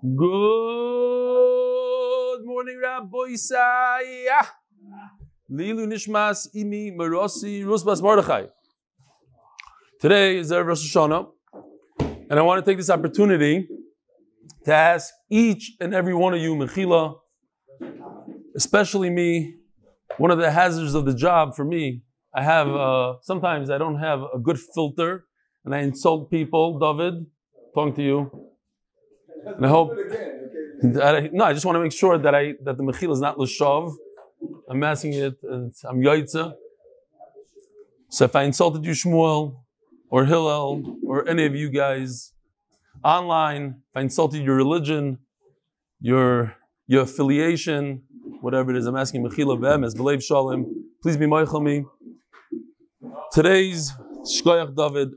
Good morning, Rabbi Isaiah. Lilu Nishmas Imi Marosi Rusbas Mordechai. Today is Erev Rosh Hashanah, and I want to take this opportunity to ask each and every one of you, Mechila, especially me, one of the hazards of the job for me, I have, uh, sometimes I don't have a good filter, and I insult people. David, talking to you. And I hope. that I- no, I just want to make sure that I that the mechila is not l'shav. I'm asking it, and I'm yaitza. So if I insulted you, Shmuel, or Hillel, or any of you guys online, if I insulted your religion, your your affiliation, whatever it is, I'm asking mechila be'emes, b'leiv shalom. Please be moichel me. Today's Shkoyach David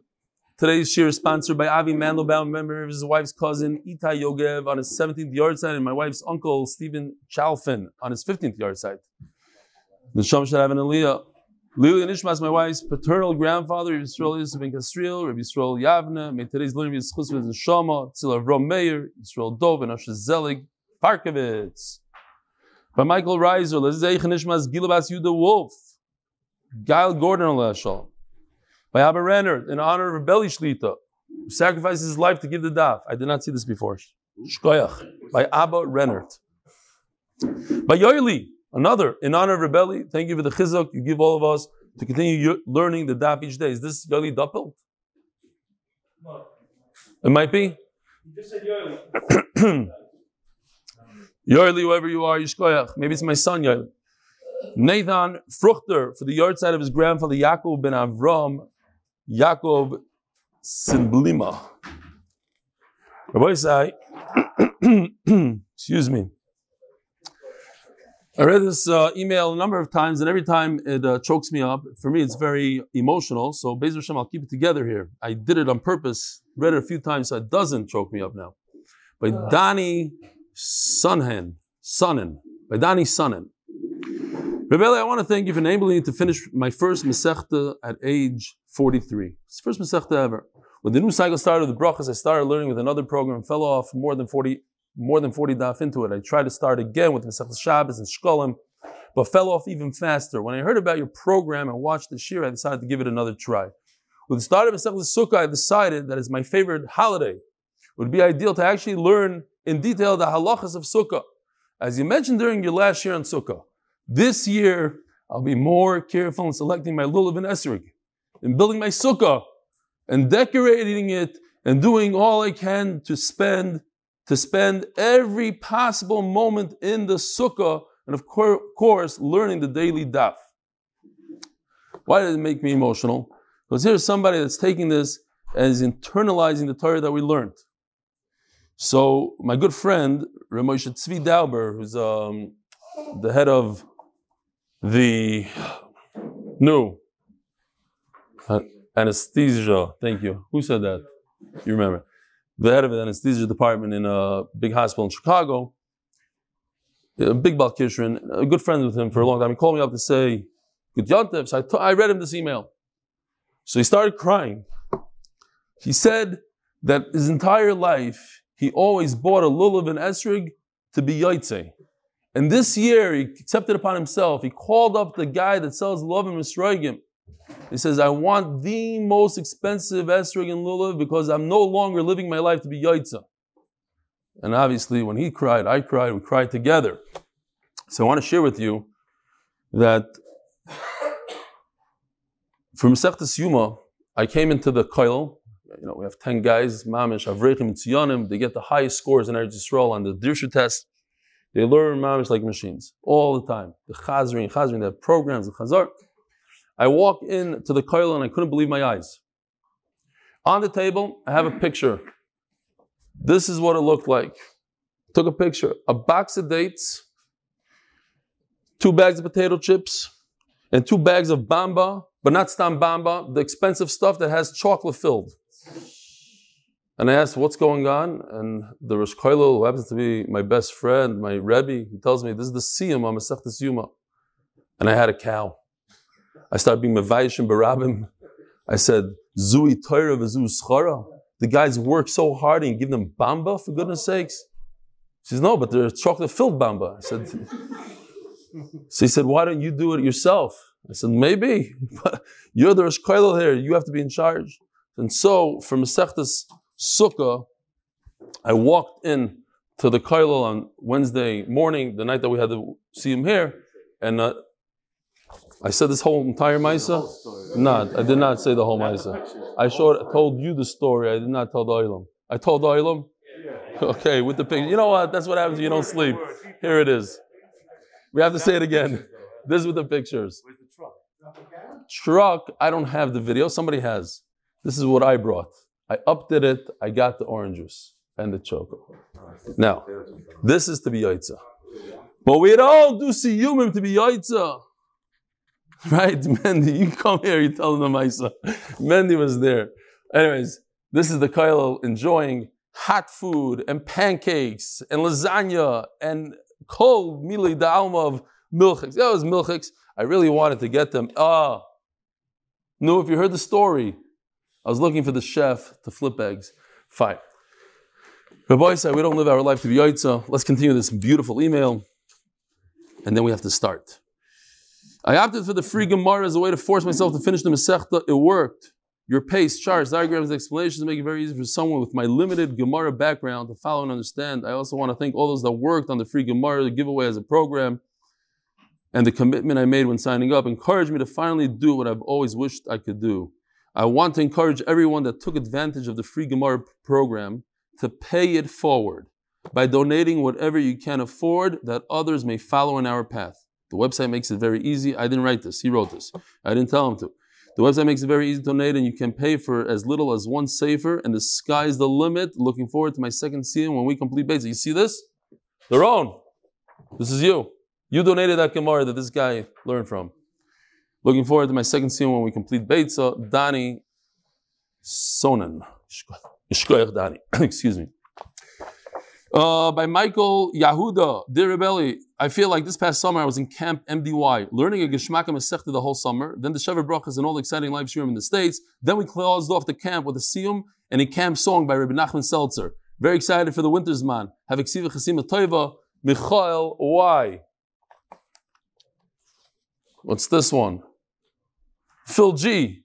Today's shir is sponsored by Avi Mandelbaum, member of his wife's cousin Itai Yogev on his 17th yard side, and my wife's uncle Stephen Chalfin on his 15th yard side. The Sham should have an Aliyah. Lili Nishmas, my wife's paternal grandfather, Rabbi Yisrael Yosef ben Kasriel, Rabbi Yisrael Yavne. May today's learning be a schus with Neshama, Tzil Avram Meir, Yisrael Dov, and Asher Zelig, Parkovitz. By Michael Reiser, Lezei Nishmas, Gilabas Yuda Wolf, Gail Gordon Alashal by Abba Renner in honor of Rebelli Shlita, who sacrifices his life to give the daf. I did not see this before. Shkoyach by Abba Renner. By Yoili, another in honor of Rebelli. Thank you for the chizuk you give all of us to continue learning the daf each day. Is this Yoili Doppel? It might be. You just said Yoeli. Yoili, whoever you are, Yishkoyach. Maybe it's my son Yoili. Nathan Fruchter for the yard side of his grandfather Yaakov ben Avram, Yaakov Simblima. Rabbi say, excuse me. I read this uh, email a number of times, and every time it uh, chokes me up. For me, it's very emotional. So, Bezer Hashem, I'll keep it together here. I did it on purpose, read it a few times, so it doesn't choke me up now. By Dani Sunhan, Sonnen, by Dani Sonnen. Rebele, I want to thank you for enabling me to finish my first Masechta at age 43. It's the first Masechta ever. When the new cycle started with the brachas, I started learning with another program, fell off more than 40, more than 40 daf into it. I tried to start again with Masechta Shabbos and Shkolim, but fell off even faster. When I heard about your program and watched the shir, I decided to give it another try. With the start of Masechta Sukkah, I decided that it's my favorite holiday. It would be ideal to actually learn in detail the halachas of Sukkah. As you mentioned during your last year on Sukkah, this year, I'll be more careful in selecting my lulav and esrog, in building my sukkah, and decorating it, and doing all I can to spend to spend every possible moment in the sukkah, and of cour- course, learning the daily daf. Why did it make me emotional? Because here's somebody that's taking this and is internalizing the Torah that we learned. So, my good friend, Ramosha Tzvi Dauber, who's um, the head of the new uh, anesthesia. Thank you. Who said that? You remember? The head of the anesthesia department in a big hospital in Chicago. A big Bal Kishrin, a good friend with him for a long time. He called me up to say, Good. So I, t- I read him this email. So he started crying. He said that his entire life, he always bought a lulav and esrig to be yaitse. And this year, he accepted upon himself. He called up the guy that sells love and misroigim. He says, I want the most expensive esrog and lulav because I'm no longer living my life to be yaitza. And obviously, when he cried, I cried, we cried together. So I want to share with you that from Masechtas Yuma, I came into the koil. You know, we have 10 guys, Mamish, Avrechim, and Tziyonim. They get the highest scores in Eretz Yisrael on the Dirshu test. They learn mamish like machines all the time. The chazrin, and chazri, they have programs, the chazar. I walk in to the koil and I couldn't believe my eyes. On the table, I have a picture. This is what it looked like. Took a picture. A box of dates, two bags of potato chips, and two bags of bamba, but not stam bamba, the expensive stuff that has chocolate filled. And I asked, what's going on? And the Rosh Koilo, who happens to be my best friend, my Rebbe, he tells me, this is the on Masechtas Yuma. And I had a cow. I started being Mevayish and Barabim. I said, Zui Torah v'zu schara. The guys work so hard and give them bamba, for goodness sakes. She says, no, but they're chocolate filled bamba. I said, so he said, why don't you do it yourself? I said, maybe, but you're the Rosh here. You have to be in charge. And so, from Masechtas Sukkah, I walked in to the Koilel on Wednesday morning, the night that we had to see him here, and uh, I said this whole entire Maisa. Not, I did not say the whole Maisa. I showed, told you the story. I did not tell the Olam. I told the Olam. Okay, with the picture. You know what? That's what happens when you don't sleep. Here it is. We have to say it again. This is with the pictures. Truck, I don't have the video. Somebody has. This is what I brought. I updid it. I got the orange juice and the choco. Now, this is to be yaitza. But we don't do siyumim to be yaitza. Right, Mendy, you come here, you tell them the Maisa. Mendy was there. Anyways, this is the Kailo enjoying hot food and pancakes and lasagna and cold mili da alma of milchiks. That was milchiks. I really wanted to get them. Ah, no, if you heard the story, I was looking for the chef to flip eggs. Fine. Rabbi said, we don't live our life to be yaitza. Let's continue this beautiful email. And then we have to start. I opted for the free Gemara as a way to force myself to finish the Masechta. It worked. Your pace, charts, diagrams, explanations make it very easy for someone with my limited Gemara background to follow and understand. I also want to thank all those that worked on the free Gemara, giveaway as a program, and the commitment I made when signing up encouraged me to finally do what I've always wished I could do. I want to encourage everyone that took advantage of the free Gemara program to pay it forward by donating whatever you can afford that others may follow in our path. The website makes it very easy. I didn't write this. He wrote this. I didn't tell him to. The website makes it very easy to donate, and you can pay for as little as one safer, and the sky's the limit. Looking forward to my second season when we complete Beitza. You see this? Their own. This is you. You donated that Gemara that this guy learned from. Looking forward to my second season when we complete Beitza. Dani Sonnen. Dani. Excuse me. Uh, by Michael Yahuda, dear Rebelli, I feel like this past summer I was in camp MDY, learning a Geshmaka Masechta the whole summer, then the Shever Brachas and all the exciting live stream in the States. Then we closed off the camp with a Siyum and a camp song by Rabbi Nachman Seltzer. Very excited for the winter's man. Have Eksiva Chasima Toiva, Michael Y. What's this one? Phil G.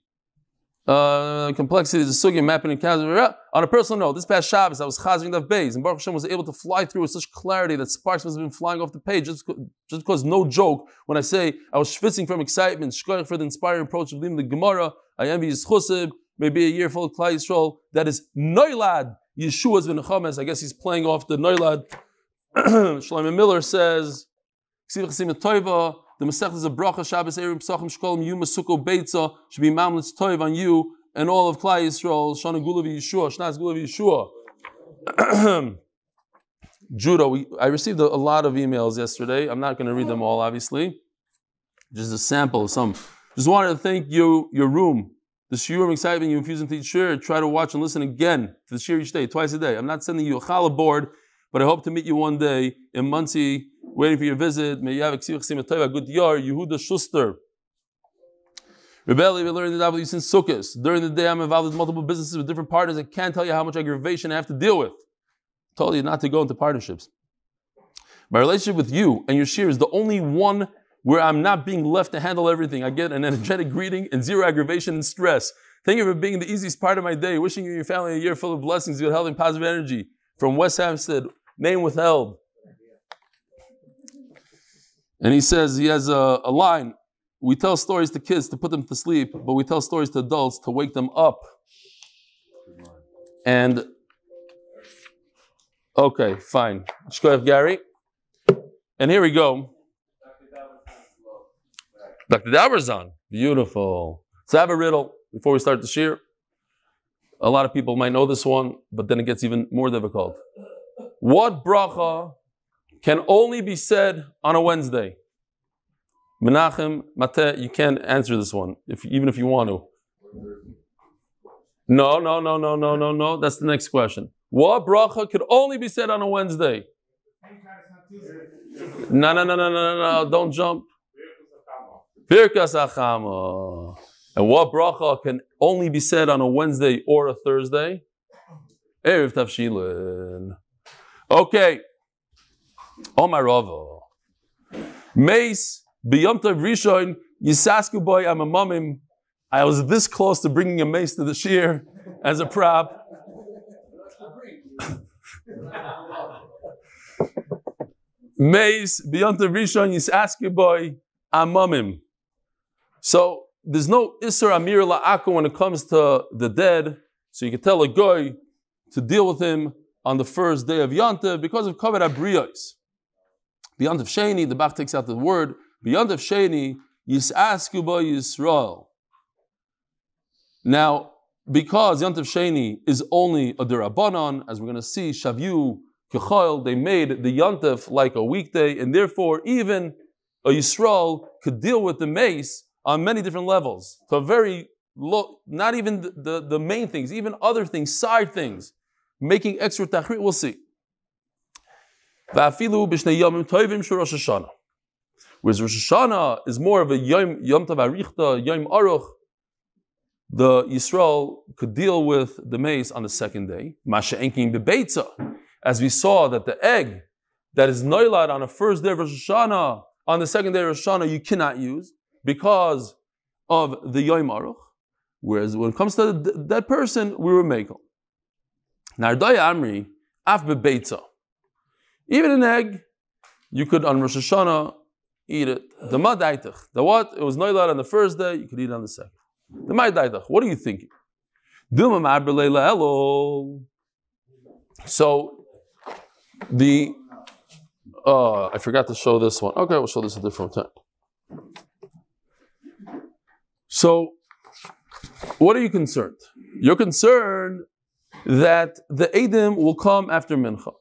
Uh, complexity of the sugi mapping and. On a personal note, this past Shabbos I was chazing the base, and Baruch Hashem was able to fly through with such clarity that sparks must have been flying off the page. Just, just because, no joke, when I say I was schwitzing from excitement, shkoyach for the inspiring approach of the Gemara, I envy his chusib, maybe a year full of Klai Yisrael. That is Noilad Yeshua's ben Chames. I guess he's playing off the Noilad. Shlomo Miller says, the Masech is a bracha Shabbos Erim Psachim Shkolim Yuma Sukkot Beitza should be Mamlitz Toiv on you and all of Klai Yisrael Shana Gulavi Yeshua Shnaz Gulavi Yeshua. Judah, we, I received a, a, lot of emails yesterday. I'm not going to read them all, obviously. Just a sample of some. Just wanted to thank you, your room, the shiurim excitement you infuse into each. Try to watch and listen again to the shir each day, twice a day. I'm not sending you a challah board, but I hope to meet you one day in Monsey waiting for your visit. May you have a good year. Yehuda Schuster. Rebelli, we learned the W since Sukkot. During the day, I'm involved with multiple businesses with different partners. I can't tell you how much aggravation I have to deal with. I told you not to go into partnerships. My relationship with you and your shir is the only one where I'm not being left to handle everything. I get an energetic greeting and zero aggravation and stress. Thank you for being the easiest part of my day. Wishing you and your family a year full of blessings, good health, and positive energy. From West Hampstead, name withheld. And he says he has a, a line. We tell stories to kids to put them to sleep, but we tell stories to adults to wake them up. And okay, fine. Shkoyach Gary. And here we go. Dr. Daberzon. Beautiful. So I have a riddle before we start the shir. A lot of people might know this one, but then it gets even more difficult. What bracha can only be said on a Wednesday. Menachem, Mate, you can't answer this one, if, even if you want to. No, no, no, no, no, no, no. That's the next question. What bracha could only be said on a Wednesday? No, no, no, no, no, no, don't jump. Birkas Hachama. And what bracha can only be said on a Wednesday or a Thursday? Erev Tavshilin. Okay, oh, Omar Rava. Mace, B'yomtav Rishon, Yisasku boy, I'm a mamim. I was this close to bringing a mace to the shear as a prop. Mace, B'yomtav Rishon, Yisasku boy, I'm mamim. So there's no Isser Amir La'aka when it comes to the dead. So you can tell a guy to deal with him on the first day of Yontav because of Kavod Abriyos. Beyond of Sheni, the Bach takes out the word, beyond of Sheni, Yisasku Ba Yisrael. Now, because Yontav Sheni is only a Durabanan, as we're going to see, Shavu, Kechol, they made the Yontav like a weekday, and therefore even a Yisrael could deal with the mace on many different levels, to a very low, not even the, the, the main things, even other things, side things, making extra tachrit, we'll see. Whereas Rosh Hashanah is more of a yom, yom tav arichta, yom aruch, the Yisrael could deal with the mace on the second day. Masha enkin bebeitza, as we saw that the egg that is noilad on the first day of Rosh Hashanah, on the second day of Rosh Hashanah, you cannot use because of the yom aruch. Whereas when it comes to that person, we were makel. Nardaya Amri, af bebeitza. Even an egg, you could on Rosh Hashanah eat it. The madaitach. The what? It was noilad on the first day, you could eat on the second. The madaitach. What are you thinking? So the uh, I forgot to show this one. Okay, we'll show this a different time. So, what are you concerned? You're concerned that the Edim will come after Mincha.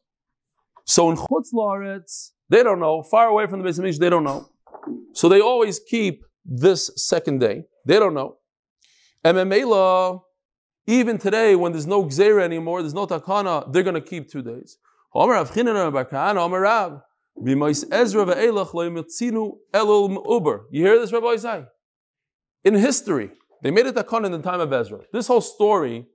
So in Chutz Laaretz, they don't know. Far away from the Beis Hamikdash, they don't know. So they always keep this second day. They don't know. And even today, when there's no Gzera anymore, there's no Takana, they're going to keep two days. You hear this, Rabbi Isai? In history, they made a Takana in the time of Ezra. This whole story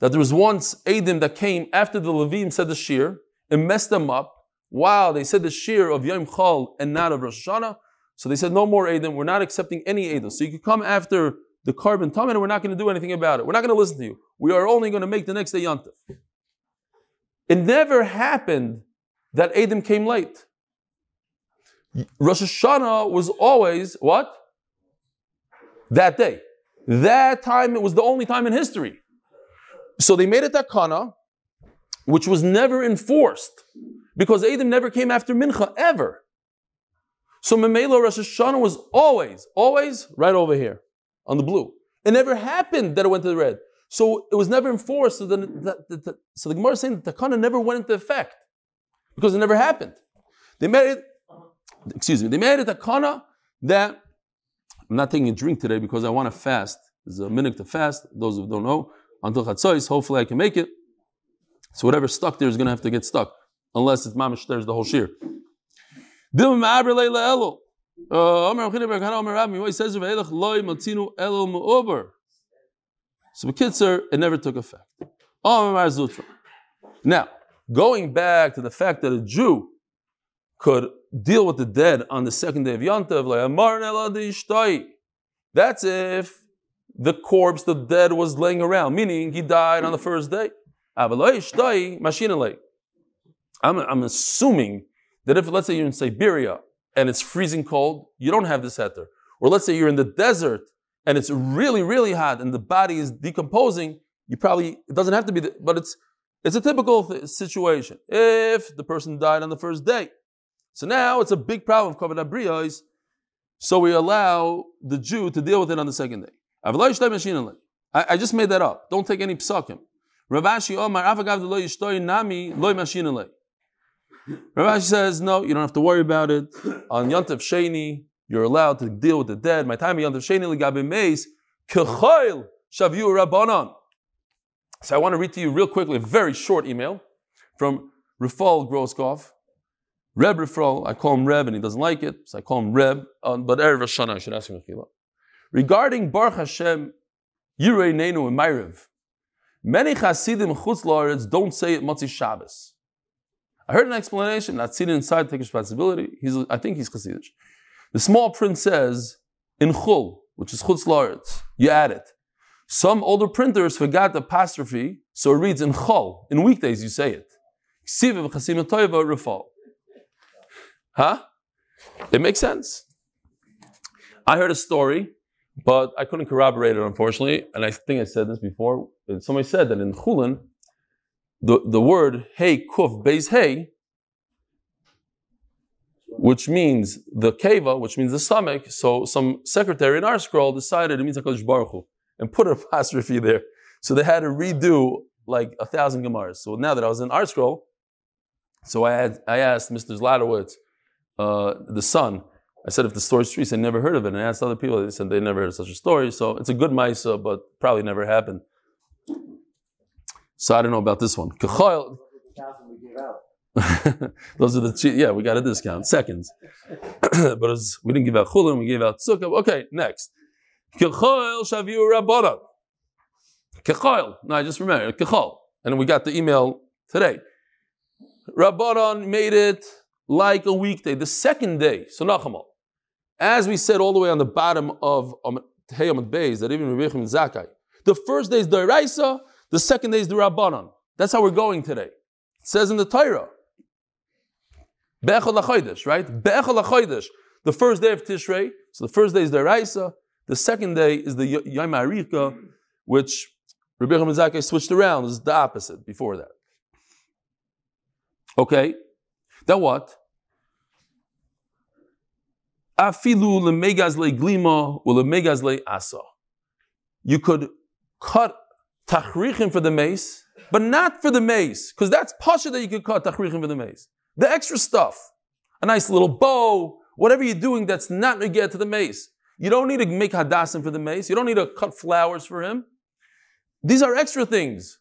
that there was once Adim that came after the Levim said the Shir, and messed them up. Wow, they said the shear of Yom Chol and not of Rosh Hashanah. So they said, no more Adim, we're not accepting any Adim. So you can come after the carbon tummy and we're not going to do anything about it. We're not going to listen to you. We are only going to make the next day Yantif. It never happened that Adim came late. Rosh Hashanah was always what? That day. That time, it was the only time in history. So they made a takana which was never enforced because Adam never came after Mincha ever. So Memelo Rosh Hashanah was always, always right over here on the blue. It never happened that it went to the red. So it was never enforced. So the, the, the, so the Gemara is saying that Takana never went into effect because it never happened. They made it, excuse me, they made it Takana that I'm not taking a drink today because I want to fast. There's a minute to fast. Those who don't know, until Chatzos, hopefully I can make it. So whatever's stuck there is going to have to get stuck, unless it's mamish there's the whole shear. Uh, so Bekitzer, it never took effect. Oh, now, going back to the fact that a Jew could deal with the dead on the second day of Yantav, that's if the corpse, the dead, was laying around, meaning he died on the first day. I'm, I'm assuming that if, let's say you're in Siberia and it's freezing cold, you don't have this heter. Or let's say you're in the desert and it's really, really hot and the body is decomposing, you probably, it doesn't have to be, the, but it's, it's a typical th- situation. If the person died on the first day. So now it's a big problem of Kavod Abriyos, so we allow the Jew to deal with it on the second day. I, just made that up. Don't take any psakim. Ravashi Omar Afagav lo yishtoi nami loy mashinale. Ravashi says, no, you don't have to worry about it. On Yontav Sheni, you're allowed to deal with the dead. My time Yontav Sheni ligabe meis kechoil shavu rabbanon. So I want to read to you real quickly a very short email from Rafal Groskov. Reb Rafal, I call him Reb and he doesn't like it, so I call him Reb. Uh, but Erev Hashanah, I should ask him Regarding Baruch Hashem, Yirei Nenu and Myriv, Many Hasidim Chutz don't say it Motzi Shabbos. I heard an explanation. Not sitting inside, take responsibility. He's, I think he's Hasidic. The small print says in chul, which is chutz laaretz. You add it. Some older printers forgot the apostrophe, so it reads in chol. In weekdays, you say it. Huh? It makes sense. I heard a story, but I couldn't corroborate it, unfortunately. And I think I said this before. Somebody said that in Chulin, the, the word hey kuf beis hey, which means the keva, which means the stomach. So some secretary in ArtScroll decided it means HaKadosh Baruch Hu, and put an apostrophe there. So they had to redo like a thousand Gemaras. So now that I was in ArtScroll, so I had I asked Mr. Zlotowitz, uh, the son, I said, if the story's true, he said, never heard of it. And I asked other people, they said they never heard of such a story. So it's a good Maisa, but probably never happened. So I don't know about this one. Those are the yeah, we got a discount. Seconds. but was, we didn't give out chulim, we gave out sukkah. Okay, next. Kechoil shaviu rabbanon. Kechoil. No, I just remember. Kechol. And we got the email today. Rabbanon made it like a weekday, the second day. So Nachamal. As we said all the way on the bottom of um, Hayamad Beis, that even Rebbe and Zakai, the first day is the Raisa, the second day is the Rabbanon. That's how we're going today. It says in the Torah. Be'echol HaChodesh, right? Be'echol HaChodesh. The first day of Tishrei, so the first day is the Raisa, the second day is the Yom Arika, which Rabbi Zakai switched around. Is the opposite before that. Okay, then what? Afilu lemegazle glima or lemegazle asa. You could cut tachrichim for the mace, but not for the mace, because that's pasha that you could cut tachrichim for the mace. The extra stuff, a nice little bow, whatever you're doing that's not to get to the mace. You don't need to make hadassim for the mace. You don't need to cut flowers for him. These are extra things.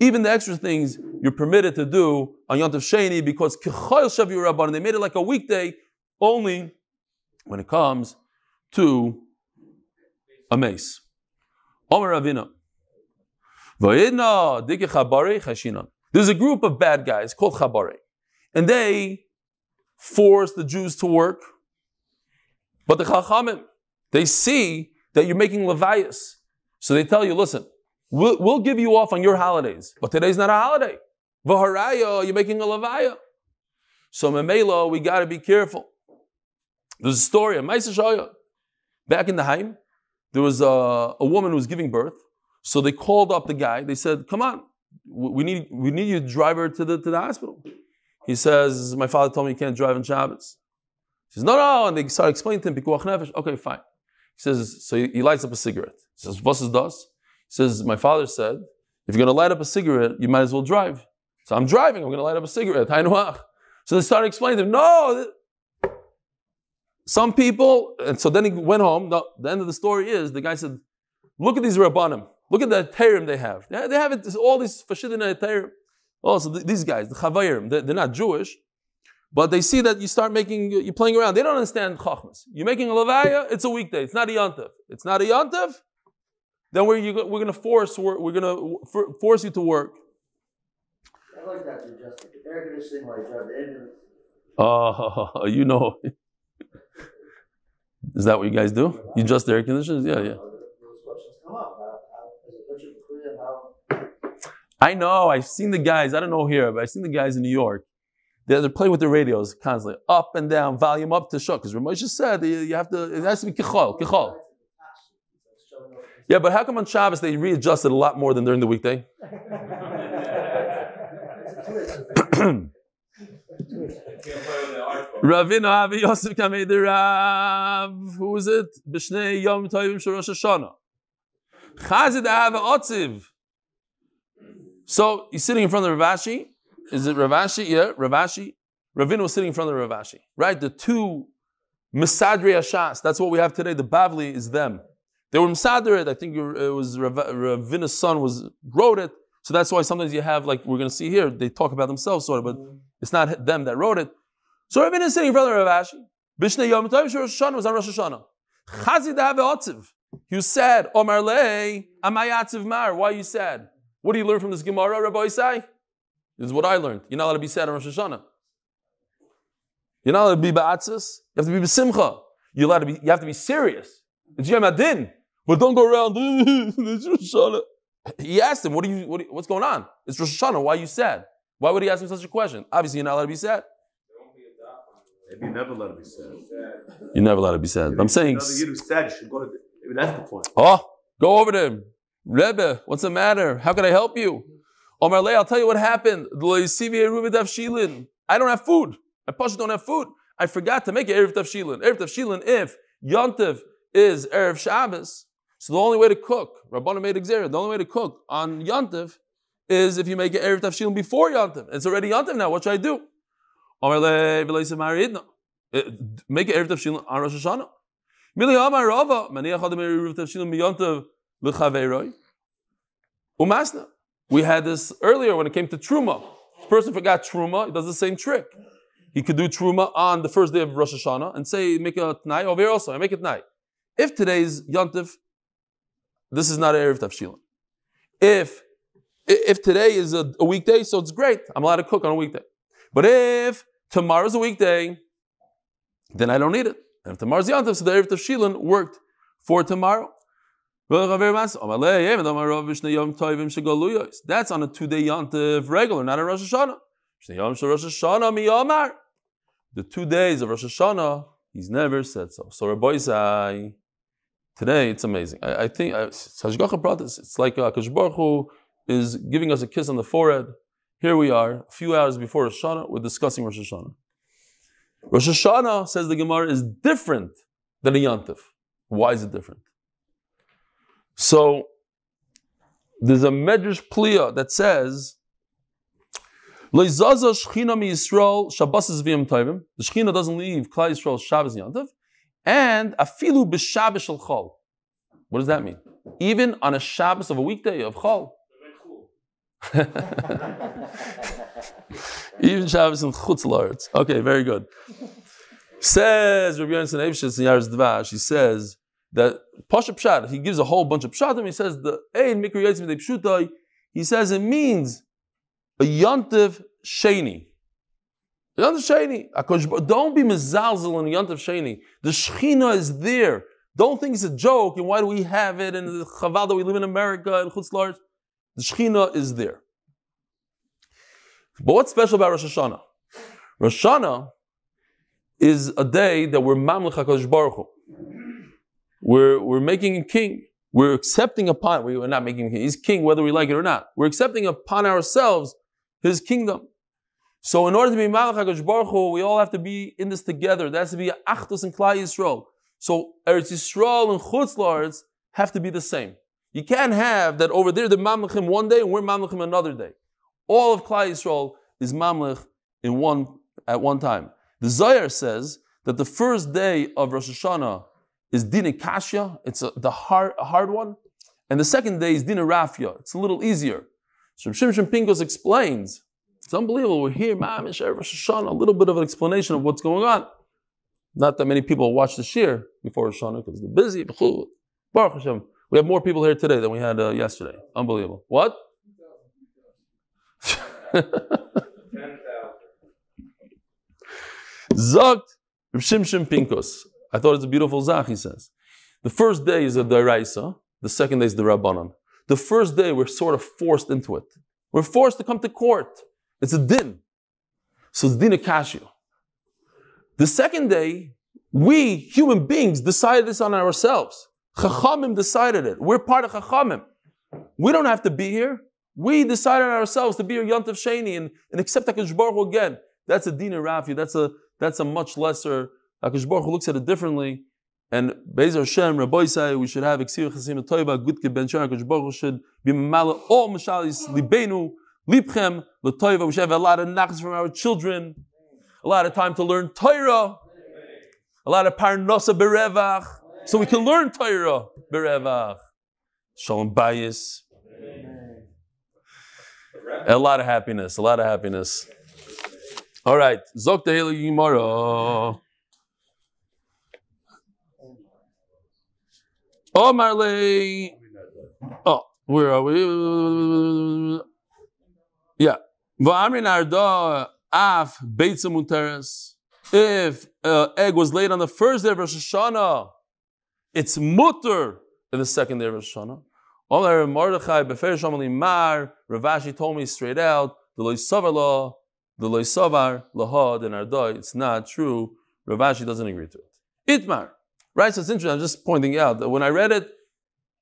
Even the extra things you're permitted to do on Yom Tov Sheni because Kechayel Shavu Rabban, they made it like a weekday only when it comes to a mace. Omer Ravina. There's a group of bad guys called Chabare, and they force the Jews to work. But the Chachamim, they see that you're making levias. So they tell you, listen, we'll, we'll give you off on your holidays, but today's not a holiday. Vaharaya, you're making a levaya. So Memela, we got to be careful. There's a story, Back in the Haim, there was a, a woman who was giving birth. So they called up the guy. They said, "Come on, we need we need you to drive her to the to the hospital." He says, "My father told me you can't drive on Shabbos." He says, "No, no," and they start explaining to him. Okay, fine. He says, so he, lights up a cigarette. He says, "What's das?" He says, "My father said, if you're going to light up a cigarette, you might as well drive." So I'm driving. I'm going to light up a cigarette. So they started explaining to him, "No." Some people, and so then he went home. The, the end of the story is the guy said, Look at these Rabbanim. Look at the Teirim they have. They, they have it, all these Fashidina Teirim. Also, oh, these guys, the Chavayim, they're, they're, not Jewish, but they see that you start making, you're playing around. They don't understand Chachmas. You're making a Levaya, it's a weekday. It's not a Yontav. It's not a Yontav, then we're, we're going to force, we're, we're going to force you to work. I like that suggestion. Air conditioning like that. Oh, you know. Is that what you guys do? You just air conditioners? Yeah, yeah. I know. I've seen the guys. I don't know here, but I've seen the guys in New York. They're, they're playing with the radios constantly, up and down, volume up to shut. Because Ramosha said you have to. It has to be kichol, kichol. Yeah, but how come on Shabbos they readjust it a lot more than during the weekday? Ravina Avi Yosef Kamei Rav. Who is it? B'shnei Yom Tovim Shel Rosh Hashanah. Chazid Ava Otziv. So he's sitting in front of Ravashi. Is it Ravashi? Yeah, Ravashi. Ravina was sitting in front of Ravashi. Right? The two Misadri Ashas. That's what we have today. The Bavli is them. They were Misadri. I think it was Ravina's son was wrote it. So that's why sometimes you have, like we're going to see here, they talk about themselves sort of, but it's not them that wrote it. So Rabbi is sitting in front of Rav Ashi. Bishnei Yom Tov Rosh Hashanah was on Rosh Hashanah. Chazid Otziv. He was sad. Omar Le, Amayatziv Mar. Why are you sad? What do you learn from this Gemara, Rabbi Isai? This is what I learned. You're not allowed to be sad on Rosh Hashanah. You're not allowed to be ba'atzis. You have to be b'simcha. You're allowed to be. You have to be serious. It's Yom Adin, but don't go around. it's Rosh Hashanah. He asked him, "What are you? What are what's going on? It's Rosh Hashanah. Why are you sad? Why would he ask him such a question? Obviously, you're not allowed to be sad. Maybe you never let it be sad. You're never allowed to be sad. I'm saying, Another Yid who's sad, you should go to. The, that's the point. oh, go over to him, Rebbe. What's the matter? How can I help you? Omar Lei, I'll tell you what happened. I don't have food. I Pasha don't have food. I forgot to make it Erev Tafshilin. Erev Tafshilin, if Yontiv is Erev Shabbos, so the only way to cook, Rabbana made Xer, the only way to cook on Yontiv is if you make it Erev Tafshilin before Yontiv. It's already Yontiv now. What should I do? Eh, Make it Erev Tafshilin on Rosh Hashanah. Mili maniach Erev l'chaveiroi. Umasna. We had this earlier when it came to Truma. This person forgot Truma, he does the same trick. He could do Truma on the first day of Rosh Hashanah and say, make a Tnai, over here also, I make it Tnai. If today's Yontif, this is not a Erev Tafshilin. If, if today is a, a weekday, so it's great. I'm allowed to cook on a weekday. But if tomorrow's a weekday, then I don't need it. And if tomorrow's Yontif, so the Erev Tafshilin worked for tomorrow. That's on a two-day yontiv regular, not a Rosh Hashanah. The two days of Rosh Hashanah, he's never said so. So Rabbi Isai, today it's amazing. I, I think uh, Hashgacha brought this. It's like uh, Akash Baruch Hu is giving us a kiss on the forehead. Here we are, a few hours before Rosh Hashanah, we're discussing Rosh Hashanah. Rosh Hashanah, says the Gemara, is different than a yontiv. Why is it different? So there's a Medrash Pliya that says, Leizaza Shechina mi Yisrael Shabbos is v'yam. The Shechina doesn't leave Klal Yisrael Shabbos Yantav, and afilu b'Shabbos shel Chol. What does that mean? Even on a Shabbos of a weekday of Chol. Even Shabbos in Chutz. Okay, very good. Says Rabbi Yonasan Eivshitz in Yaris Dvash, he says that Pasha Pshat, he gives a whole bunch of Pshatim, he says the Ein Mikri Yitzim Pshutai, he says it means a Yontiv Sheni. Yontiv Sheni. Akash Bar- Don't be mezalzel in Yontiv Sheni. The Shechina is there. Don't think it's a joke, and why do we have it, and the Chaval that we live in America, and Chutz La'aretz. The Shechina is there. But what's special about Rosh Hashanah? Rosh Hashanah is a day that we're Mamlech HaKadosh Baruch Hu. We're, we're making him king. We're accepting upon, we- we're not making him king, he's king whether we like it or not. We're accepting upon ourselves his kingdom. So in order to be Malach Baruch Hu, we all have to be in this together. There has to be Achdus and Klal Yisrael. So Eretz Yisrael and Chutz have to be the same. You can't have that over there, the Mamlechim one day and we're Mamlechim another day. All of Klal Yisrael is Mamlech in one, at one time. The Zohar says that the first day of Rosh Hashanah is Dina Kashya, it's a, the hard, a hard one. And the second day is Dina Rafia, it's a little easier. So Shimshon Pincus explains, it's unbelievable, we're here, Ma'amish, Erev Rosh Hashanah, a little bit of an explanation of what's going on. Not that many people watch the shir before Rosh Hashanah because they're busy. Baruch Hashem. We have more people here today than we had uh, yesterday. Unbelievable. What? Zogt Reb Shimshon Pinkus. I thought it's a beautiful zach, he says. The first day is a deraisa, the second day is the rabbanon. The first day we're sort of forced into it. We're forced to come to court. It's a din. So it's din akashia. The second day, we human beings decided this on ourselves. Chachamim decided it. We're part of Chachamim. We don't have to be here. We decided ourselves to be a Yontav Sheni and, and accept HaKadosh Baruch again. That's a Dina Rafi. That's a that's a much lesser. HaKadosh Baruch looks at it differently. And Bezer Hashem, Rabbi say we should have Iksir Chasim Toiba, Gutke Ben Shar, HaKadosh Baruch should be Mamala, all Mashalis, Libenu, Lipchem, Latoiva. We should have a lot of nachas from our children, a lot of time to learn Torah, a lot of Parnasa Berevach, so we can learn Torah Berevach. Shalom Bayis. A lot of happiness, a lot of happiness. All right, Zok Tehillah. Oh, Marley. Oh, where are we? Yeah. V'amrin af. If uh, egg was laid on the first day of Rosh Hashanah, it's mutter in the second day of Rosh Hashanah. Omer Mordechai befer mar. Ravashi told me straight out the loisavar law, the loisavar lahad and arda. It's not true. Ravashi doesn't agree to it. Itmar, right? So it's interesting. I'm just pointing out that when I read it,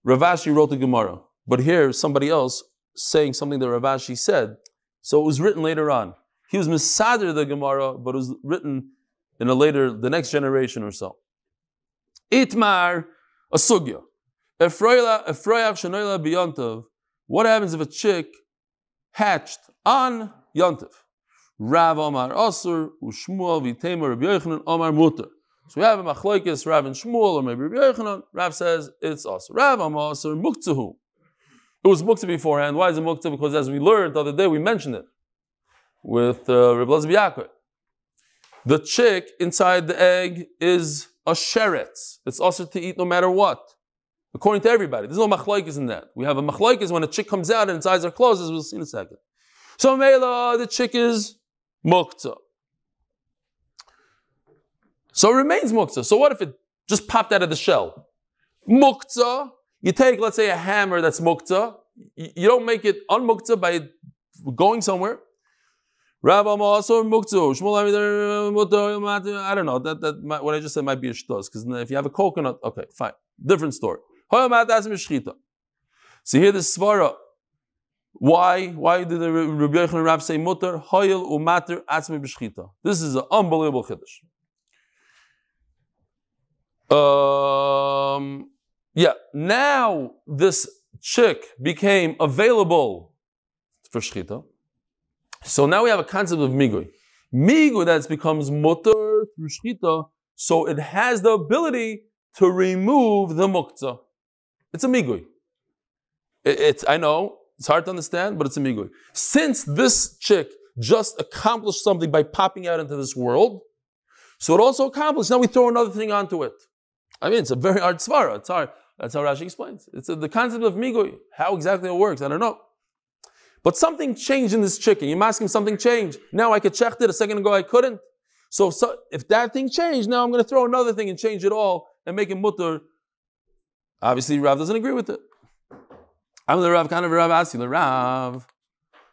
Ravashi wrote the Gemara, but here somebody else saying something that Ravashi said. So it was written later on. He was misader the Gemara, but it was written in a later, the next generation or so. Itmar, a sugya. Efroyav shenoila biyontav. What happens if a chick hatched on yontav? Rav Omar Asur, Ushmuel Vitemer Rabbi Yochanan Omar Mutter. So we have a machlokes Rav and Shmuel, or maybe Rabbi Yochanan. Rav says it's Asur. Rav Omar Asur Muktahu. It was mukta beforehand. Why is it mukta? Because as we learned the other day, we mentioned it with uh, Rabbi Yaakov. The chick inside the egg is a sheretz. It's also to eat no matter what. According to everybody. There's no machlokes in that. We have a machlokes when a chick comes out and its eyes are closed, as we'll see in a second. So Mela, the chick is mukta. So it remains mukta. So what if it just popped out of the shell? Mukta, you take, let's say, a hammer that's mukta, you don't make it unmukta by going somewhere. Rabbi also muktu. I don't know. That that might, what I just said might be a shtos because if you have a coconut, okay, fine, different story. So here the svara. Why? Why did the Rabbi Yochanan Rab say mutter hoyel umater atzmi b'shchita? This is an unbelievable chiddush. Um, yeah. Now this chick became available for shchita. So now we have a concept of migui. Migui that becomes mutter through shchita, so it has the ability to remove the muktzah. It's a migui. It, it's I know it's hard to understand, but it's a migui. Since this chick just accomplished something by popping out into this world, so it also accomplished. Now we throw another thing onto it. I mean, it's a very hard svara. It's hard. That's how Rashi explains. It's a, the concept of migui. How exactly it works, I don't know. But something changed in this chicken. You're asking something changed. Now I could check it. A second ago I couldn't. So, so if that thing changed, now I'm going to throw another thing and change it all and make it mutter. Obviously, Rav doesn't agree with it. I'm the Rav, kind of Rav Asi, the Rav.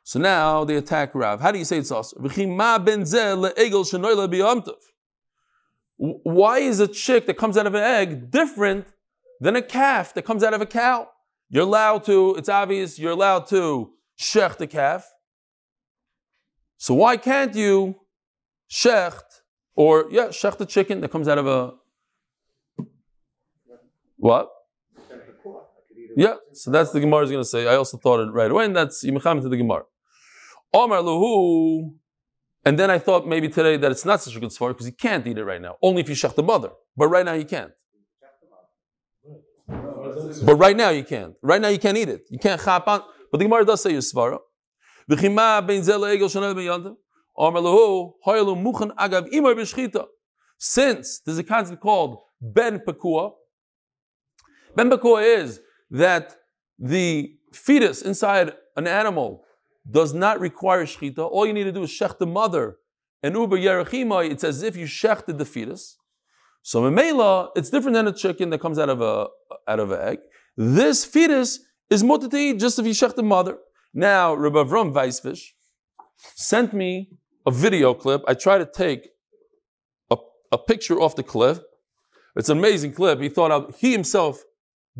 So now they attack Rav. How do you say it's also? Why is a chick that comes out of an egg different than a calf that comes out of a cow? You're allowed to, it's obvious, you're allowed to shecht the calf. So why can't you shecht, or yeah, shecht the chicken that comes out of a what? Yeah, so that's the Gemara is going to say. I also thought it right away, and that's Yimacham to the Gemara. Omar Luhu, and then I thought maybe today that it's not such a good svara because you can't eat it right now. Only if you shech the mother, but right now you can't. But right now you can't. Right now you can't eat it. You can't chap on. But the Gemara does say Yisvara. Since there's a concept called Ben Pekua, Ben Pekua is that the fetus inside an animal does not require shechita. All you need to do is shech the mother. And uber yerachimai, it's as if you shechted the fetus. So memela, it's different than a chicken that comes out of a out of an egg. This fetus is mutter to eat just if you shech the mother. Now, Rabbi Avram Weisfish sent me a video clip. I tried to take a, a picture off the cliff. It's an amazing clip. He thought out, he himself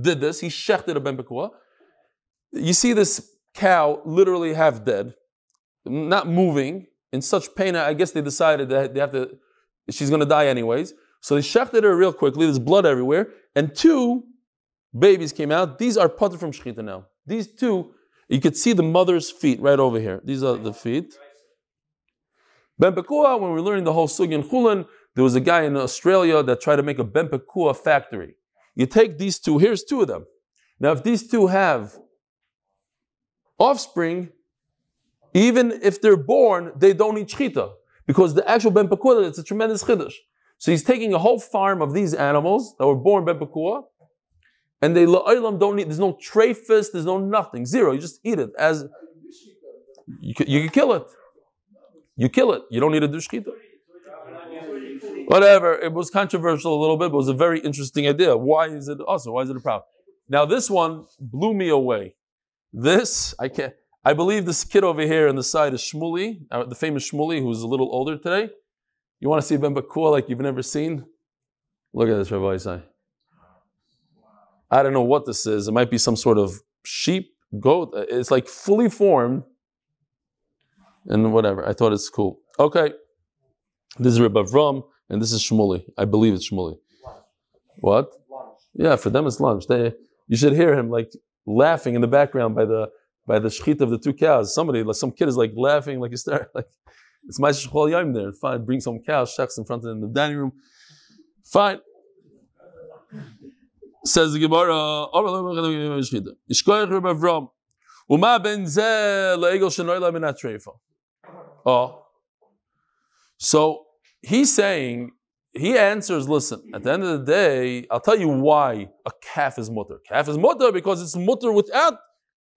did this. He shechted a ben You see this cow literally half dead, not moving, in such pain. I guess they decided that they have to, she's going to die anyways. So they shechted her real quickly. There's blood everywhere. And two babies came out. These are putter from Shechita now. These two, you could see the mother's feet right over here. These are the feet. Ben Pekua, when we are learning the whole Sugi in Chulin, there was a guy in Australia that tried to make a Ben Pekua factory. You take these two, here's two of them. Now, if these two have offspring, even if they're born, they don't eat shchita. Because the actual Ben Pekua, it's a tremendous chiddush. So he's taking a whole farm of these animals that were born Ben Pekua, and they la'olam don't need, There's no trephis. There's no nothing. Zero. You just eat it as. You you can kill it. You kill it. You don't need to do shechita. Whatever. It was controversial a little bit, but it was a very interesting idea. Why is it also? Why is it a problem? Now this one blew me away. This I can't. I believe this kid over here on the side is Shmuli, uh, the famous Shmuli, who's a little older today. You want to see Ben Pekua like you've never seen? Look at this, Rabbi Isai. I don't know what this is. It might be some sort of sheep, goat. Uh, it's like fully formed and whatever. I thought it's cool. Okay. This is Rabbi Avram, and this is Shmuli. I believe it's Shmuli. What? Yeah, for them it's lunch. They, you should hear him like laughing in the background by the by the shechit of the two cows. Somebody, like some kid is like laughing like hysterical. Like it's my shechol yom there. Fine, bring some cows, shechs in front of them in the dining room. Fine. Says the Gemara. Oh. So he's saying, he answers, listen, at the end of the day, I'll tell you why a calf is mutter. Calf is mutter because it's mutter without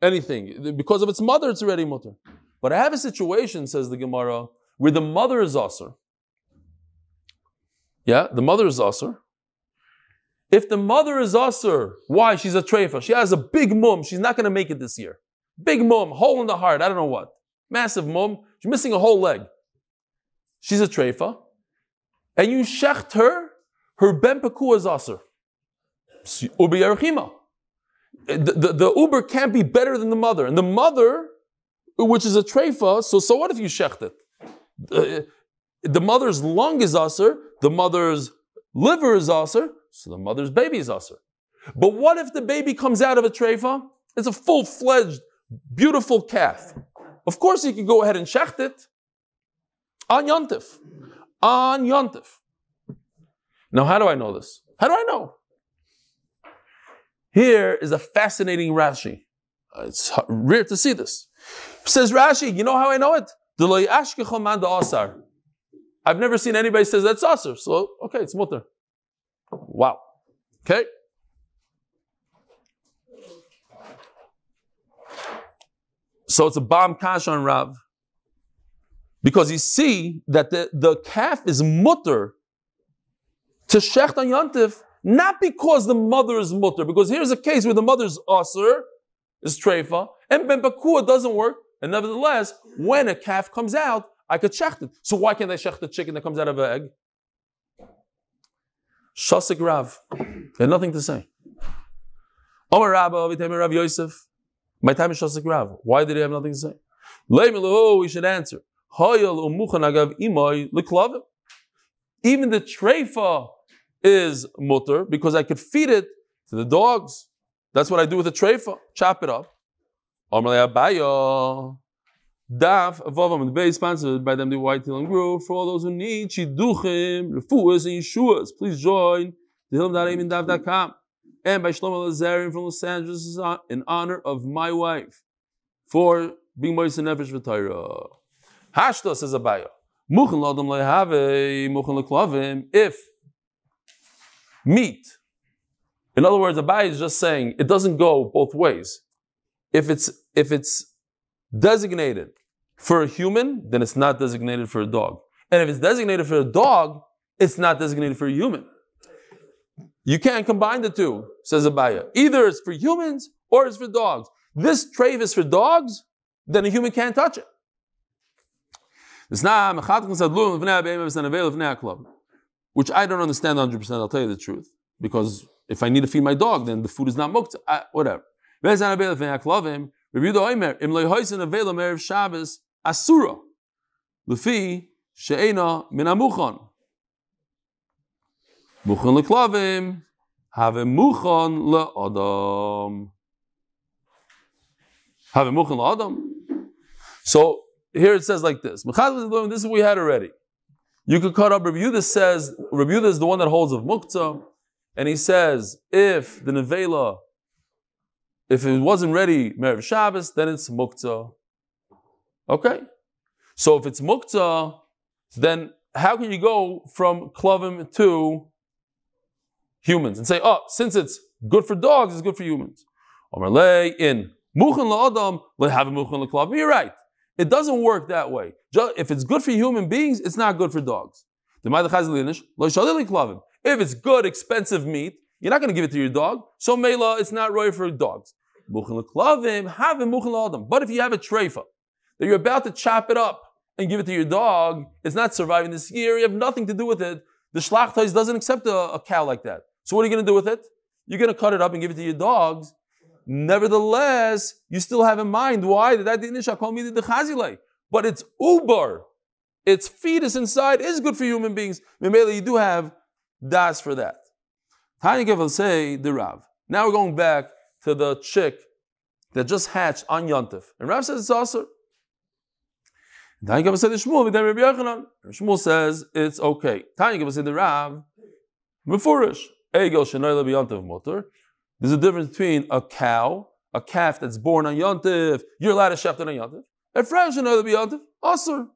anything. Because of its mother, it's already mutter. But I have a situation, says the Gemara, where the mother is usher. Yeah, the mother is usher. If the mother is usher, why? She's a treifa. She has a big mum. She's not going to make it this year. Big mum, hole in the heart. I don't know what. Massive mum. She's missing a whole leg. She's a treifa. And you shecht her, her ben pekua is usher. Uber yerachima. The, the, the Uber can't be better than the mother. And the mother, which is a treifa, so, so what if you shecht it? Uh, the mother's lung is usher, the mother's liver is usher, so the mother's baby is usher. But what if the baby comes out of a treifa? It's a full-fledged, beautiful calf. Of course, you can go ahead and shecht it on yontif. On yontif. Now, how do I know this? How do I know? Here is a fascinating Rashi. Uh, It's rare to see this. Says Rashi, you know how I know it? I've never seen anybody says that's asar. So, okay, it's mutter. Wow. Okay. So it's a bomb kash on Rav. Because you see that the, the calf is mutter to shecht on yantif, not because the mother is mutter, because here's a case where the mother's asr, is treifa, and ben pekua doesn't work, and nevertheless, when a calf comes out, I could shecht it. So why can't I shecht the chicken that comes out of an egg? Shasik Rav. They had nothing to say. Omar Rabba, Vitayim Rav Yosef. My time is Shasik Rav. Why did he have nothing to say? Leimilu, we should agav imoy. Even the treifa is mutter because I could feed it to the dogs. That's what I do with the treifa. Chop it up. Omar Abayo. Daf Avavam the base sponsored by them the White Hill and Grove for all those who need Chiduchim, Refuas, and Yeshuas. Please join the Hilm.am and And by Shlomo Lazarian from Los Angeles in honor of my wife for being Moise Nefesh V'Torah. Hashta says Abaya. Muchen Lodom Lehave, Muchen Leklavim. If meat, in other words, Abaya is just saying it doesn't go both ways. If it's if it's designated for a human, then it's not designated for a dog. And if it's designated for a dog, it's not designated for a human. You can't combine the two, says Abaya. Either it's for humans or it's for dogs. This trave is for dogs, then a human can't touch it. Which I don't understand 100%, I'll tell you the truth. Because if I need to feed my dog, then the food is not muktzah. I, whatever. Rabbi Yehuda Omer, im loy hoysen avela merev Shabbos asura, lefi she'ena min amuchon. Muchon leklavim, have muchon le'adam. Have muchon le'adam. So here it says like this. This is what we had already. You could cut up Rabbi Yehuda says, Rabbi Yehuda is the one that holds of muktzah, and he says, if the nevela if it wasn't ready Merev Shabbos, then it's Muktzah. Okay? So if it's Muktzah, then how can you go from Klavim to humans and say, oh, since it's good for dogs, it's good for humans? Omerle in Muchen la'adam lehav Muchen le'klavim. You're right. It doesn't work that way. If it's good for human beings, it's not good for dogs. If it's good, expensive meat, you're not going to give it to your dog. So mela, it's not right for dogs. But if you have a treifa, that you're about to chop it up and give it to your dog, it's not surviving this year, you have nothing to do with it. The shlachtais doesn't accept a, a cow like that. So what are you going to do with it? You're going to cut it up and give it to your dogs. Nevertheless, you still have in mind why did that inisha call me the chazile? But it's uber. Its fetus inside is good for human beings. Memela, you do have das for that. Tanya will say the Rav. Now we're going back to the chick that just hatched on Yontif. And Rav says it's also. Tanya the Shmuel, then Rabbi Yochanan. Shmuel says it's okay. Tanya say the Rav. Mefurish. Egel shenayla b'Yontif motor. There's a difference between a cow, a calf that's born on Yontif. You're allowed to shecht on Yontif. A fresh shenayla b'Yontif. Also.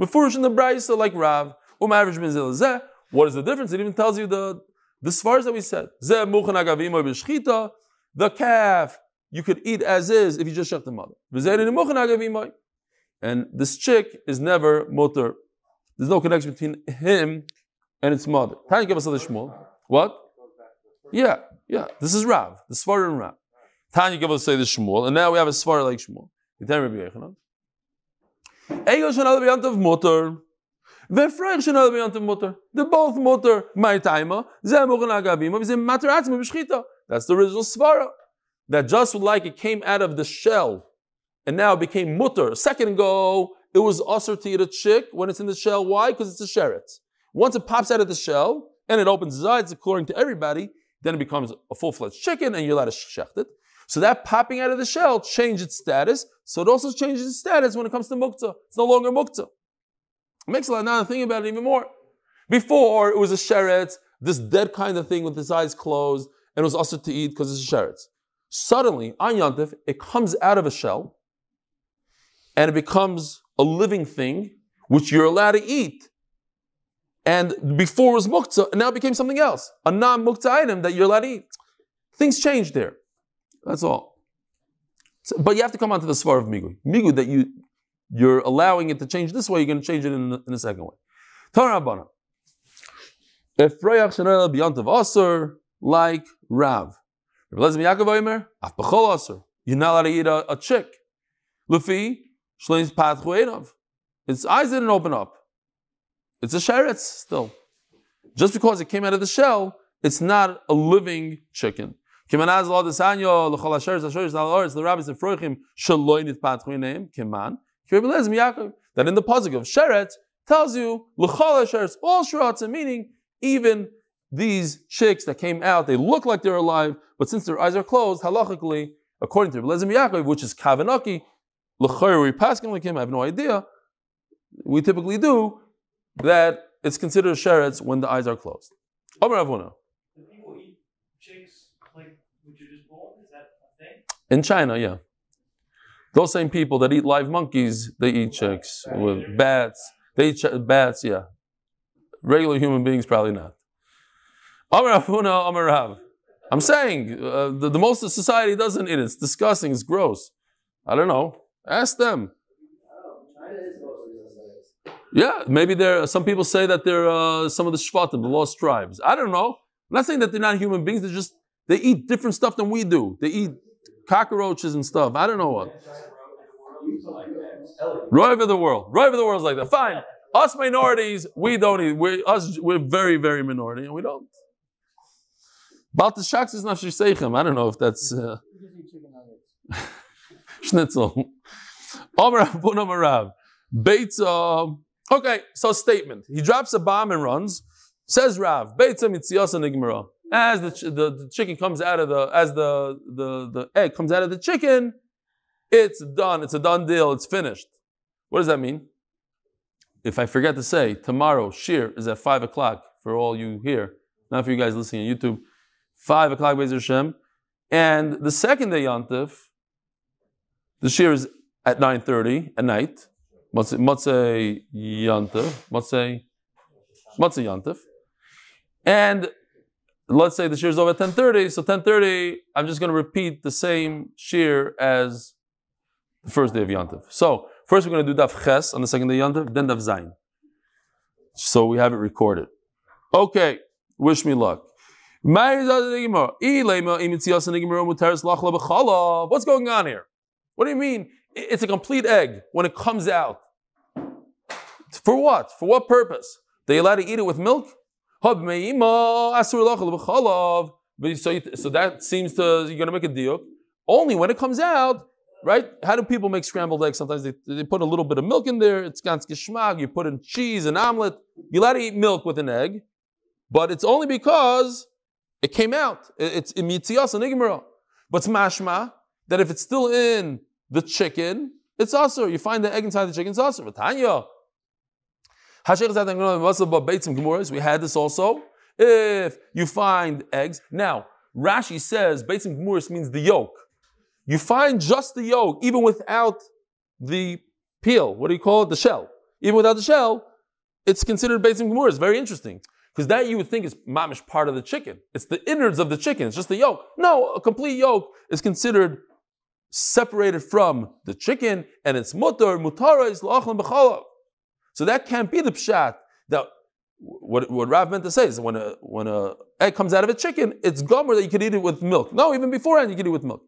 Mefurish in the Brisa like Rav. Um average mizil. What is the difference? It even tells you the the svars that we said. Zeh muchan agavimo b'shchita. The calf you could eat as is if you just shech the mother. Mm-hmm. Agavimo. And this chick is never mutter. There's no connection between him and its mother. Tanya give us other Shmuel. What? Yeah, yeah. This is Rav. The Svar and Rav. Tanya give us say the Shmuel, and now we have a Svar like Shmuel. Rabbi Yochanan. Egel shenal b'yantav mutter. V'freich shenal b'yantav mutter. They're both mutter. My timer. Zeh muchan agavim. V'zeh mater atzma b'shchita. That's the original Svara. That just like it came out of the shell, and now became mutter. A second ago, it was usher to eat a chick when it's in the shell. Why? Because it's a sheretz. Once it pops out of the shell and it opens its eyes, according to everybody, then it becomes a full-fledged chicken and you're allowed to shecht it. So that popping out of the shell changed its status. So it also changes its status when it comes to muktzah. It's no longer muktzah. It makes a lot now think about it even more. Before it was a sheretz, this dead kind of thing with its eyes closed, and it was also to eat because it's a sheretz. Suddenly, on Yantif, it comes out of a shell and it becomes a living thing which you're allowed to eat. And before it was muktzah, and now it became something else, a non-muktzah item that you're allowed to eat. Things changed there. That's all. So- but you have to come onto the svar of migui. Migu that you you're allowing it to change this way, you're going to change it in, in a second way. Torah Rabbana. If Rayach Shanel B'yantav Aser, like Rav. You're not allowed to eat a, a chick. Lufi, Shleim's Einav. Its eyes didn't open up. It's a sheretz still. Just because it came out of the shell, it's not a living chicken. Oretz the that in the pasuk of sheretz tells you all shiratzim meaning even these chicks that came out they look like they're alive but since their eyes are closed halachically according to Lezer Yaakov which is kavanaki l'chayr we paskin like him I have no idea we typically do that it's considered sheretz when the eyes are closed. Omer Avuna. Do people eat chicks like which are just born? Is that a thing? In China, yeah. Those same people that eat live monkeys, they eat chicks with bats. They eat ch- bats, yeah. Regular human beings, probably not. Omer Avuna, Omer Rav. I'm saying uh, the, the most of society doesn't eat it. It's disgusting. It's gross. I don't know. Ask them. Yeah, maybe there. Some people say that they're uh, some of the shvatim, the lost tribes. I don't know. I'm not saying that they're not human beings. They're just they eat different stuff than we do. They eat cockroaches and stuff. I don't know what. Right of the world. Right of the world is like that. Fine. Us minorities, we don't eat. We're us. We're very, very minority, and we don't. About the shaks is nafshi seichem. I don't know if that's uh, schnitzel. Omer Abun Omer Beitza. Okay, so statement. He drops a bomb and runs. Says Rav. Beitza mitziyasa nigmara. As the, ch- the, the chicken comes out of the, as the, the, the egg comes out of the chicken, it's done. It's a done deal. It's finished. What does that mean? If I forget to say, tomorrow, Shir is at 5 o'clock for all you here, not for you guys listening on YouTube. 5 o'clock, Bezer Hashem. And the second day, Yantif, the Shir is at 9.30 at night. Motzei Yantif. Motzei Yantif. And let's say the Shir is over at 10.30. So 10.30, I'm just going to repeat the same Shir as the first day of Yantif. So First, we're going to do Daf Ches on the second day Yontif, then Daf Zayin. So we have it recorded. Okay, wish me luck. What's going on here? What do you mean? It's a complete egg when it comes out. For what? For what purpose? They allowed to eat it with milk? So, you- that seems to you're going to make a deal. Only when it comes out, right? How do people make scrambled eggs? Sometimes they, they put a little bit of milk in there. It's ganz geschmack. You put in cheese and omelet. You're allowed to eat milk with an egg, but it's only because it came out. It- It's imitzias and igmara. But mashma that if it's still in the chicken, it's also you find the egg inside the chicken, it's also Tanya. We had this also. If you find eggs, now Rashi says Beitzim Gemuris means the yolk. You find just the yolk, even without the peel. What do you call it? The shell. Even without the shell, it's considered Beitzim Gemuris. Very interesting. Because that you would think is mamish part of the chicken. It's the innards of the chicken. It's just the yolk. No, a complete yolk is considered separated from the chicken, and it's mutar, mutara is la'achlan b'chalav. So that can't be the pshat. That what, what Rav meant to say is when a when a egg comes out of a chicken, it's gomer that you could eat it with milk. No, even beforehand you could eat it with milk.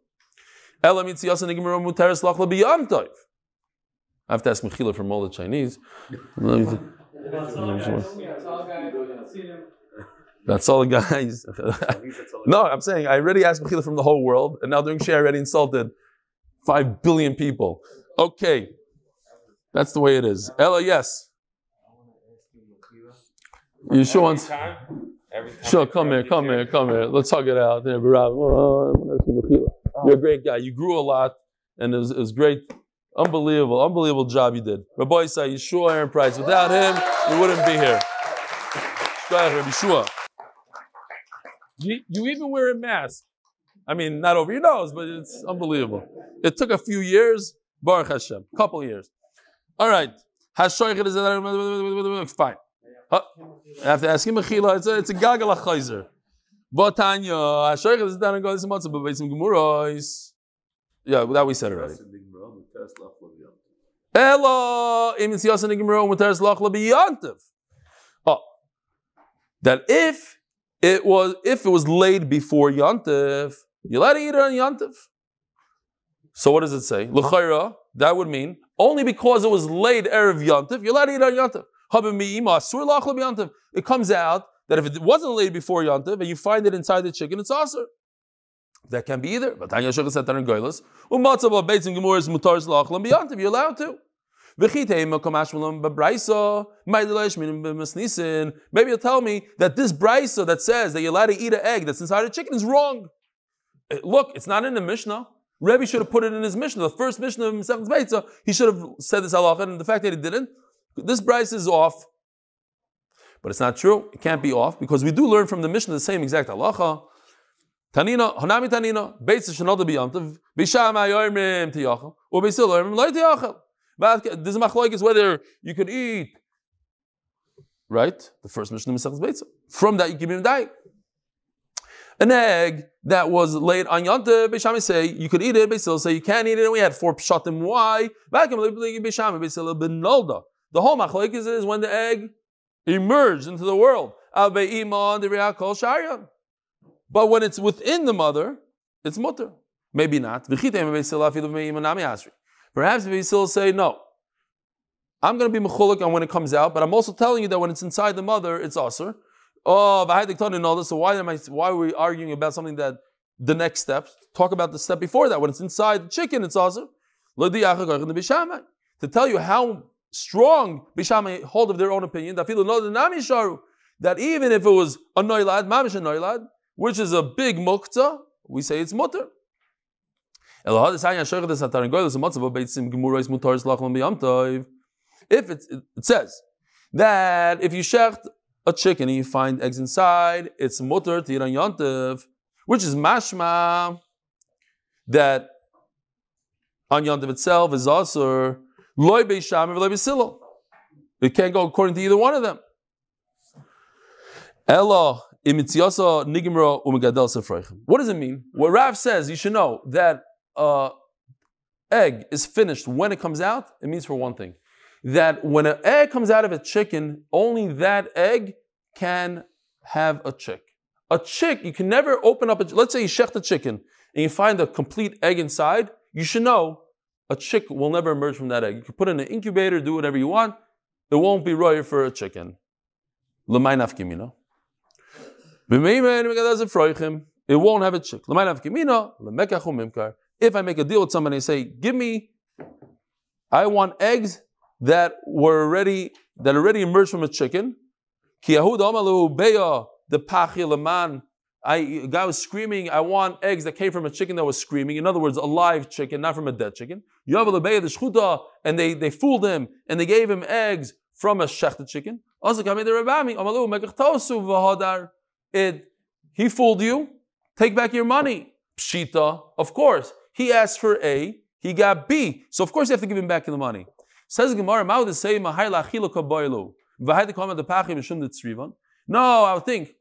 I have to ask Mechila from all the Chinese. That's all the guys. no, I'm saying I already asked Mechila from the whole world, and now during Shia I already insulted five billion people. Okay, that's the way it is. Ella, yes. You sure wants? Sure, come here, come here, come here. Let's hug it out. There, Barav. Oh, I wanna ask you, Mechila. You're a great guy. You grew a lot, and it was, it was great. Unbelievable, unbelievable job you did. Rabbi Yisai, Yeshua Aaron Price. Without him, we wouldn't be here. Go Yeshua. You, you even wear a mask. I mean, not over your nose, but it's unbelievable. It took a few years. Baruch Hashem. Couple years. All right. Is fine. I have to ask him Mechila. It's a, it's a gagal achayzer. Botanya. Hashoichet is down and goes to matzah, but some gemuros. Yeah, that we said already. Ella imitz yasin igmero muteres lachla. Oh, that if it was if it was laid before yantiv, you let it eat it on yantiv. So what does it say? L'chayra, that would mean only because it was laid erev yantiv, you let it eat on yantiv. Habim mi'ima asur lachla biyantiv. It comes out that if it wasn't laid before yantiv and you find it inside the chicken, it's asur. That can be either. But Tanya Shechas Satan and Goylas. Umatzah b'beitzim gemuris mutaris lachlam biyantiv. You're allowed to. Maybe you'll tell me that this brisa that says that you're allowed to eat an egg that's inside a chicken is wrong. Eh, Look, it's not in the Mishnah. Rebbe should have put it in his Mishnah. The first Mishnah of Seventh Beitza, he should have said this halacha, and the fact that he didn't, this brisa is off. But it's not true. It can't be off because we do learn from the Mishnah the same exact halacha. Tanina, Hanami Tanina, Beitza Shanada Biyantav, Bisham Ayormim Tiyachal, or Beisil Yormim Lai Tiyachal. But This is machlokes whether you could eat, right? The first Mishnah Masechus Beitza. From that you give him die. An egg that was laid on Yontav, Beishami say you could eat it. Beisil say you can't eat it. And we had four pshatim. Why? The whole machlokes is when the egg emerged into the world. But when it's within the mother, it's mutter. Maybe not. Perhaps you still say no. I'm going to be mechulik on when it comes out, but I'm also telling you that when it's inside the mother, it's usher. Oh, Vahadikton and all this. So why am I? Why are we arguing about something that the next step? Talk about the step before that. When it's inside the chicken, it's usher. To tell you how strong Bishamai hold of their own opinion, that even if it was a noilad, mamish a noilad, which is a big mukta, we say it's mutter. If it, it says that if you shecht a chicken and you find eggs inside, it's mutter on yontiv, which is mashma that on yontiv itself is also loy beisham loy beisilo. It can't go according to either one of them. Ella What does it mean? What Rav says, you should know that uh, egg is finished when it comes out, it means for one thing that when an egg comes out of a chicken, only that egg can have a chick. A chick, you can never open up a, let's say you shecht a chicken and you find a complete egg inside, you should know a chick will never emerge from that egg. You can put it in an incubator, do whatever you want, it won't be royal for a chicken. L'may nafkimino. It won't have a chick. If I make a deal with somebody and say, give me, I want eggs that were already, that already emerged from a chicken. The I a guy was screaming, I want eggs that came from a chicken that was screaming. In other words, a live chicken, not from a dead chicken. Yavel the shchuta, and they, they fooled him and they gave him eggs from a shechted chicken. It, he fooled you. Take back your money. Pshita, of course. He asked for A, he got B. So of course you have to give him back the money. Says Gemara, Mao the say No, I would think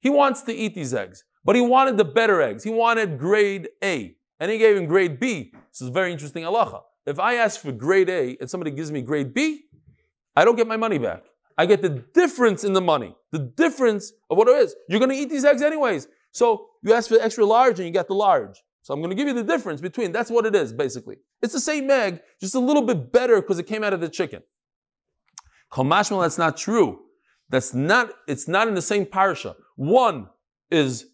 he wants to eat these eggs, but he wanted the better eggs. He wanted grade A, and he gave him grade B. This is very interesting halacha. If I ask for grade A and somebody gives me grade B, I don't get my money back. I get the difference in the money, the difference of what it is. You're going to eat these eggs anyways. So you ask for the extra large and you get the large. So I'm going to give you the difference between, that's what it is, basically. It's the same egg, just a little bit better because it came out of the chicken. Kamashmal, that's not true. That's not, it's not in the same parasha. One is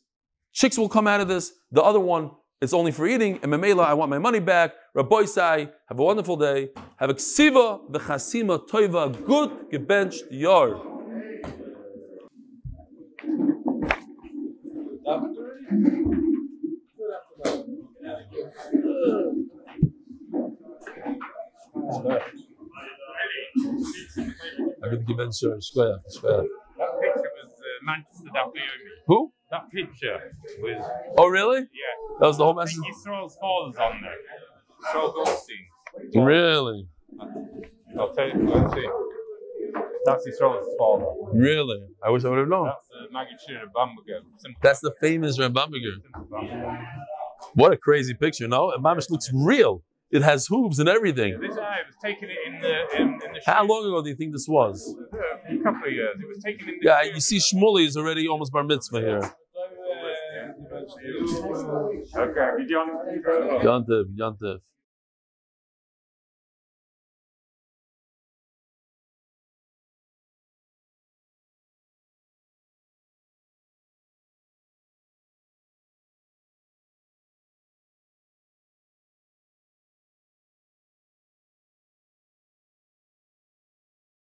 chicks will come out of this, the other one it's only for eating, and Memela, I want my money back. Rabbi Sai, have a wonderful day. Have a ksiva, v'chasima toiva, good gebenched yard. I could give answer. Square, square. That picture was uh, Manchester Daphne Who? That picture was. Oh, really? Yeah. That was the whole I think message. Yisrael's father's on there. Yisrael Goldstein. Really, I'll tell you. Let's see. That's Yisrael's father. really. I wish I would have known. That's uh, Maggie Shearer Bamberger. That's the famous Rambamberger. Simple Bamberger. What a crazy picture, no? It mamish looks real. It has hooves and everything. This guy was taking it in the in, in the. How shoot- long ago do you think this was? Uh, A couple of years. It was taken in the. Yeah, shoot- you see Shmuley is already almost bar mitzvah here. Okay, did you want Yantiv, Yantiv.